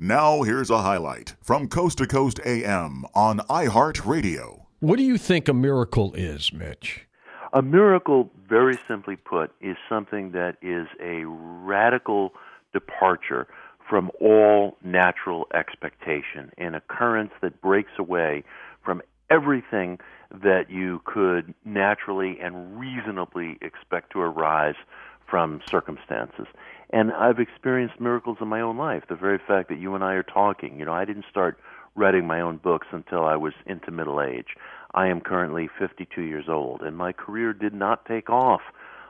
Now, here's a highlight from Coast to Coast AM on iHeartRadio. What do you think a miracle is, Mitch? A miracle, very simply put, is something that is a radical departure from all natural expectation, an occurrence that breaks away from everything that you could naturally and reasonably expect to arise from circumstances. And I've experienced miracles in my own life. The very fact that you and I are talking, you know, I didn't start writing my own books until I was into middle age. I am currently 52 years old, and my career did not take off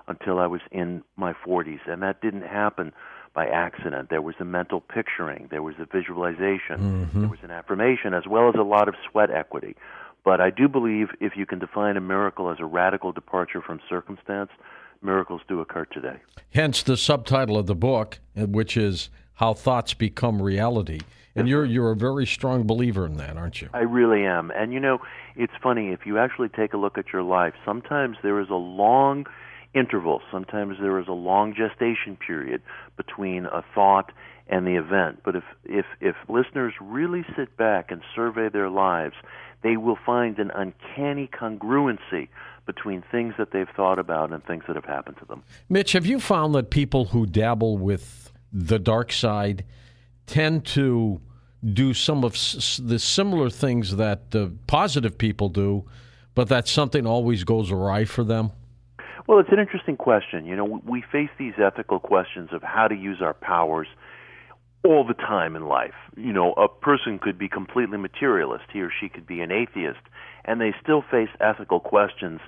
until I was in my 40s, and that didn't happen by accident. There was a mental picturing, there was a visualization, mm-hmm. there was an affirmation, as well as a lot of sweat equity. But I do believe if you can define a miracle as a radical departure from circumstance, miracles do occur today. Hence the subtitle of the book, uh, which is How Thoughts Become Reality. And you're you're a very strong believer in that, aren't you? I really am. And you know, it's funny if you actually take a look at your life, sometimes there is a long interval, sometimes there is a long gestation period between a thought and the event. But if if if listeners really sit back and survey their lives, they will find an uncanny congruency between things that they've thought about and things that have happened to them. Mitch, have you found that people who dabble with the dark side tend to do some of the similar things that uh, positive people do, but that something always goes awry for them? Well, it's an interesting question. You know, we face these ethical questions of how to use our powers all the time in life. You know, a person could be completely materialist, he or she could be an atheist, and they still face ethical questions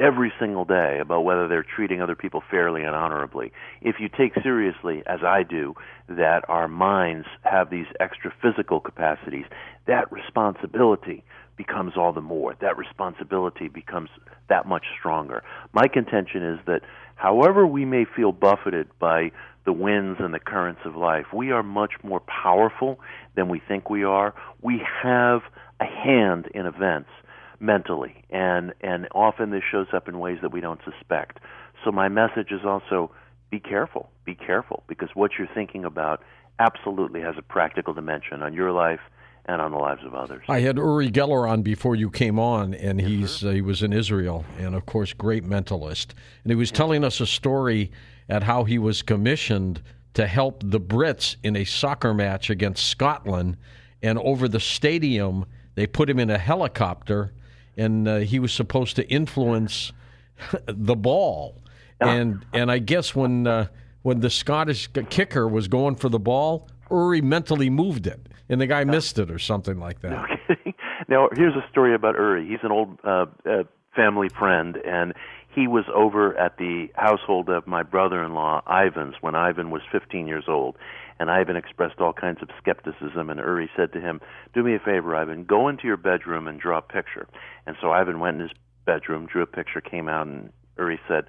every single day about whether they're treating other people fairly and honorably. If you take seriously, as I do, that our minds have these extra physical capacities, that responsibility becomes all the more. That responsibility becomes that much stronger. My contention is that however we may feel buffeted by the winds and the currents of life, we are much more powerful than we think we are. We have a hand in events mentally, and and often this shows up in ways that we don't suspect. So my message is also be careful, be careful, because what you're thinking about absolutely has a practical dimension on your life and on the lives of others. I had Uri Geller on before you came on, and he's uh, he was in Israel, and of course, great mentalist, and he was telling us a story at how he was commissioned to help the Brits in a soccer match against Scotland, and over the stadium they put him in a helicopter and uh, he was supposed to influence the ball. And and I guess when uh, when the Scottish kicker was going for the ball, Uri mentally moved it, and the guy missed it or something like that. Okay. Now here's a story about Uri. He's an old uh, uh, family friend, and he was over at the household of my brother-in-law Ivan's when Ivan was 15 years old, and Ivan expressed all kinds of skepticism. And Uri said to him, "Do me a favor, Ivan. Go into your bedroom and draw a picture." And so Ivan went in his bedroom, drew a picture, came out, and Uri said,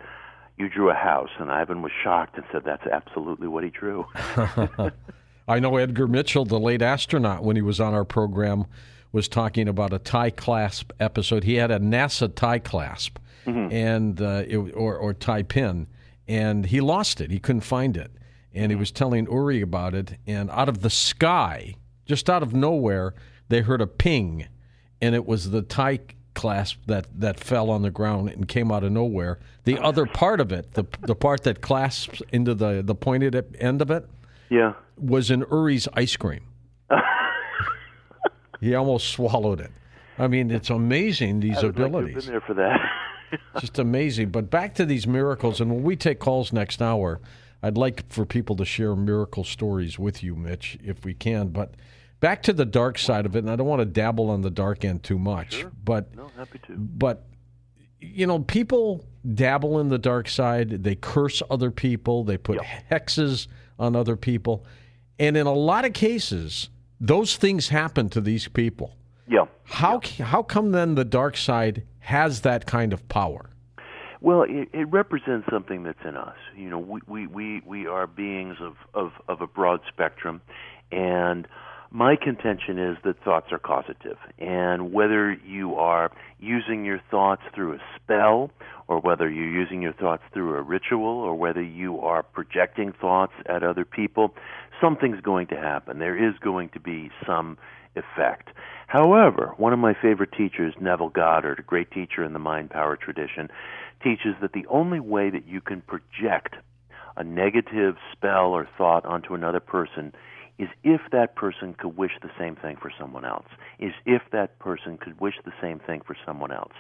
"You drew a house." And Ivan was shocked and said, "That's absolutely what he drew." I know Edgar Mitchell, the late astronaut, when he was on our program, was talking about a tie clasp episode. He had a NASA tie clasp, mm-hmm. and uh, it, or or tie pin, and he lost it. He couldn't find it and he was telling Uri about it. And out of the sky, just out of nowhere, they heard a ping, and it was the tie clasp that, that fell on the ground and came out of nowhere. The other part of it, the the part that clasps into the the pointed end of it, yeah, was in Uri's ice cream. he almost swallowed it. I mean, it's amazing these abilities. Like been there for that. Just amazing. But back to these miracles, and when we take calls next hour, I'd like for people to share miracle stories with you, Mitch, if we can. But back to the dark side of it, and I don't want to dabble on the dark end too much. Sure. But no, happy to. But you know, people dabble in the dark side. They curse other people. They put yep. hexes on other people, and in a lot of cases, those things happen to these people. Yeah. How yeah. how come then the dark side has that kind of power? Well, it, it represents something that's in us. You know, we, we, we, we are beings of, of, of a broad spectrum, and my contention is that thoughts are causative. And whether you are using your thoughts through a spell, or whether you're using your thoughts through a ritual, or whether you are projecting thoughts at other people, something's going to happen. There is going to be some effect. However, one of my favorite teachers, Neville Goddard, a great teacher in the mind power tradition, teaches that the only way that you can project a negative spell or thought onto another person is if that person could wish the same thing for someone else, is if that person could wish the same thing for someone else.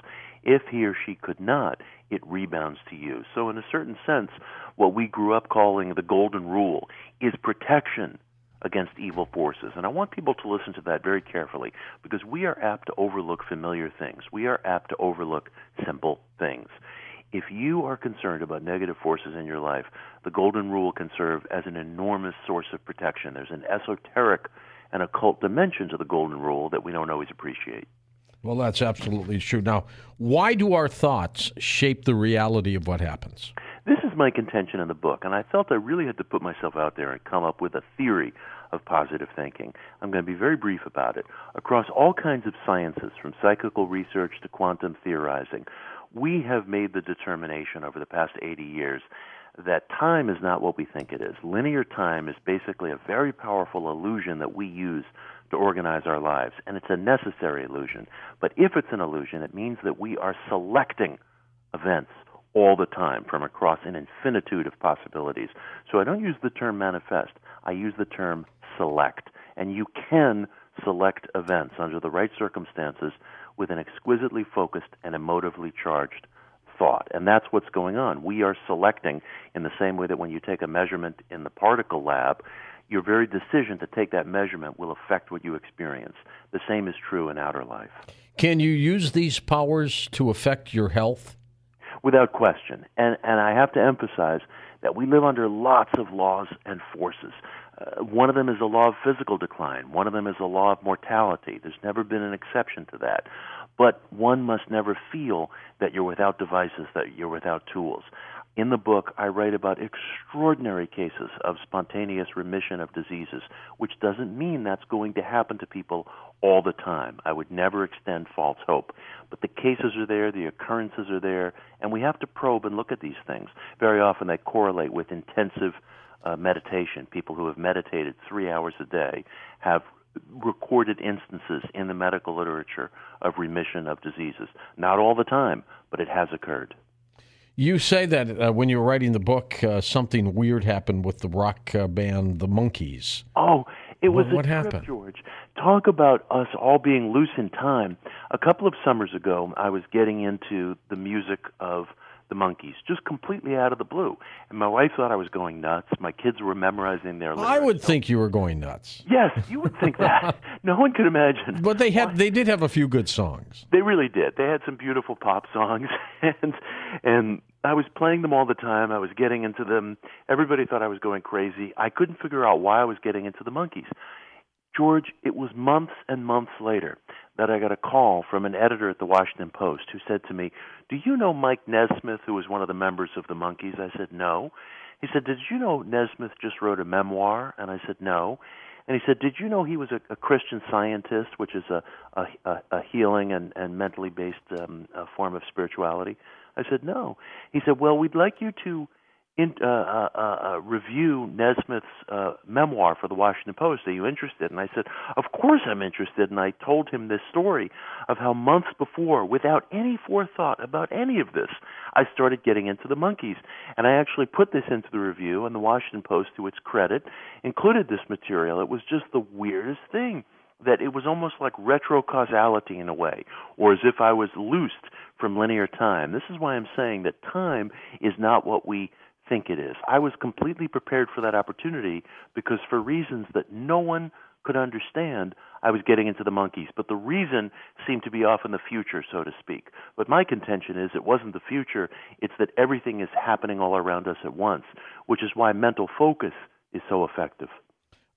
If he or she could not, it rebounds to you. So, in a certain sense, what we grew up calling the golden rule is protection against evil forces. And I want people to listen to that very carefully because we are apt to overlook familiar things. We are apt to overlook simple things. If you are concerned about negative forces in your life, the golden rule can serve as an enormous source of protection. There's an esoteric and occult dimension to the golden rule that we don't always appreciate. Well, that's absolutely true. Now, why do our thoughts shape the reality of what happens? This is my contention in the book, and I felt I really had to put myself out there and come up with a theory of positive thinking. I'm going to be very brief about it. Across all kinds of sciences, from psychical research to quantum theorizing, we have made the determination over the past 80 years that time is not what we think it is. Linear time is basically a very powerful illusion that we use to organize our lives, and it's a necessary illusion. But if it's an illusion, it means that we are selecting events all the time from across an infinitude of possibilities. So I don't use the term manifest, I use the term select. And you can select events under the right circumstances with an exquisitely focused and emotively charged thought. And that's what's going on. We are selecting in the same way that when you take a measurement in the particle lab, your very decision to take that measurement will affect what you experience. The same is true in outer life. Can you use these powers to affect your health? Without question. And, and I have to emphasize that we live under lots of laws and forces. Uh, one of them is the law of physical decline. One of them is the law of mortality. There's never been an exception to that. But one must never feel that you're without devices, that you're without tools. In the book, I write about extraordinary cases of spontaneous remission of diseases, which doesn't mean that's going to happen to people all the time. I would never extend false hope. But the cases are there, the occurrences are there, and we have to probe and look at these things. Very often they correlate with intensive uh, meditation. People who have meditated three hours a day have recorded instances in the medical literature of remission of diseases. Not all the time, but it has occurred. You say that uh, when you were writing the book, uh, something weird happened with the rock uh, band, the Monkees. Oh, it was what, what trip, happened? George. Talk about us all being loose in time. A couple of summers ago, I was getting into the music of the Monkees, just completely out of the blue. And my wife thought I was going nuts. My kids were memorizing their lyrics. I would think you were going nuts. Yes, you would think that. no one could imagine. But they had they did have a few good songs. They really did. They had some beautiful pop songs and and I was playing them all the time. I was getting into them. Everybody thought I was going crazy. I couldn't figure out why I was getting into the Monkees. George, it was months and months later that I got a call from an editor at the Washington Post who said to me, Do you know Mike Nesmith, who was one of the members of the Monkees? I said, No. He said, Did you know Nesmith just wrote a memoir? And I said, No. And he said, Did you know he was a, a Christian scientist, which is a, a, a healing and, and mentally based um, form of spirituality? I said, No. He said, Well, we'd like you to in, uh, uh, uh, review Nesmith's uh, memoir for the Washington Post. Are you interested? And I said, Of course I'm interested. And I told him this story of how months before, without any forethought about any of this, I started getting into the Monkees. And I actually put this into the review, and the Washington Post, to its credit, included this material. It was just the weirdest thing that it was almost like retro causality in a way, or as if I was loosed from linear time. This is why I'm saying that time is not what we think it is. I was completely prepared for that opportunity because, for reasons that no one could understand, I was getting into the Monkees. But the reason seemed to be off in the future, so to speak. But my contention is it wasn't the future, it's that everything is happening all around us at once, which is why mental focus is so effective.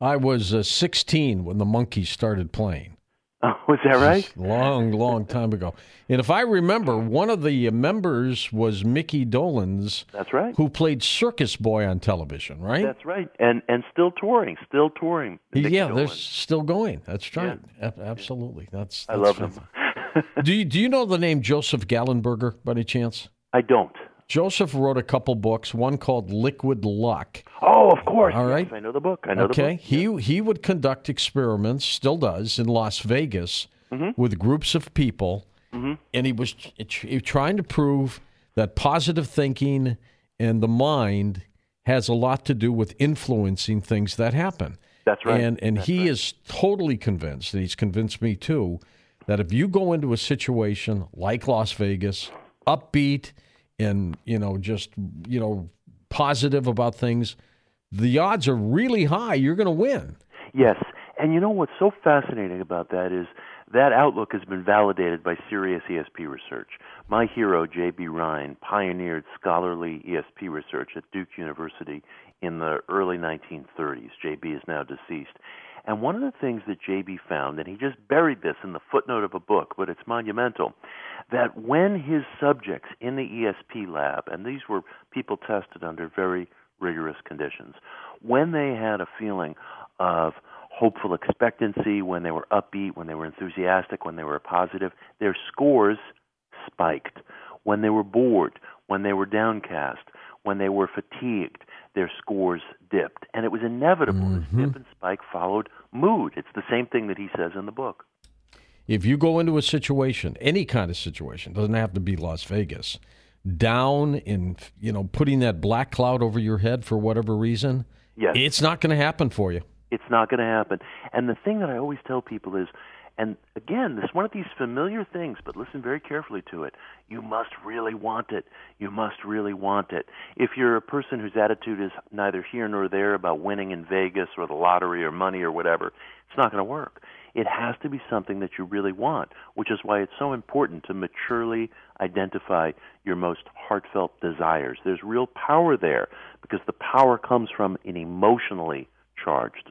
I was uh, 16 when the Monkees started playing. Oh, is that right? long, long time ago. And if I remember, one of the members was Mickey Dolenz. That's right. Who played Circus Boy on television, right? That's right. And and still touring, still touring. Mickey yeah, Dolenz. they're still going. That's right. Yeah. absolutely. That's, I that's love them. do you do you know the name Joseph Gallenberger by any chance? I don't. Joseph wrote a couple books, one called Liquid Luck. Oh, of course. All right. Yes, I know the book. I know okay. the book. He he would conduct experiments, still does, in Las Vegas mm-hmm. with groups of people, mm-hmm. and he was, he trying to prove that positive thinking and the mind has a lot to do with influencing things that happen. That's right. And and That's he right. is totally convinced, and he's convinced me too, that if you go into a situation like Las Vegas, upbeat and you know just you know positive about things, the odds are really high you're going to win. Yes, and you know what's so fascinating about that is that outlook has been validated by serious ESP research. My hero, J.B. Rhine, pioneered scholarly ESP research at Duke University in the early 1930s. J.B. is now deceased. And one of the things that JB found, and he just buried this in the footnote of a book, but it's monumental, that when his subjects in the ESP lab, and these were people tested under very rigorous conditions, when they had a feeling of hopeful expectancy, when they were upbeat, when they were enthusiastic, when they were positive, their scores spiked. When they were bored, when they were downcast, when they were fatigued, their scores dipped. And it was inevitable. Mm-hmm. This dip and spike followed mood. It's the same thing that he says in the book. If you go into a situation, any kind of situation, doesn't have to be Las Vegas, down in, you know, putting that black cloud over your head for whatever reason, yes. it's not going to happen for you. It's not going to happen. And the thing that I always tell people is, and again, this is one of these familiar things, but listen very carefully to it. You must really want it. You must really want it. If you're a person whose attitude is neither here nor there about winning in Vegas or the lottery or money or whatever, it's not going to work. It has to be something that you really want, which is why it's so important to maturely identify your most heartfelt desires. There's real power there because the power comes from an emotionally charged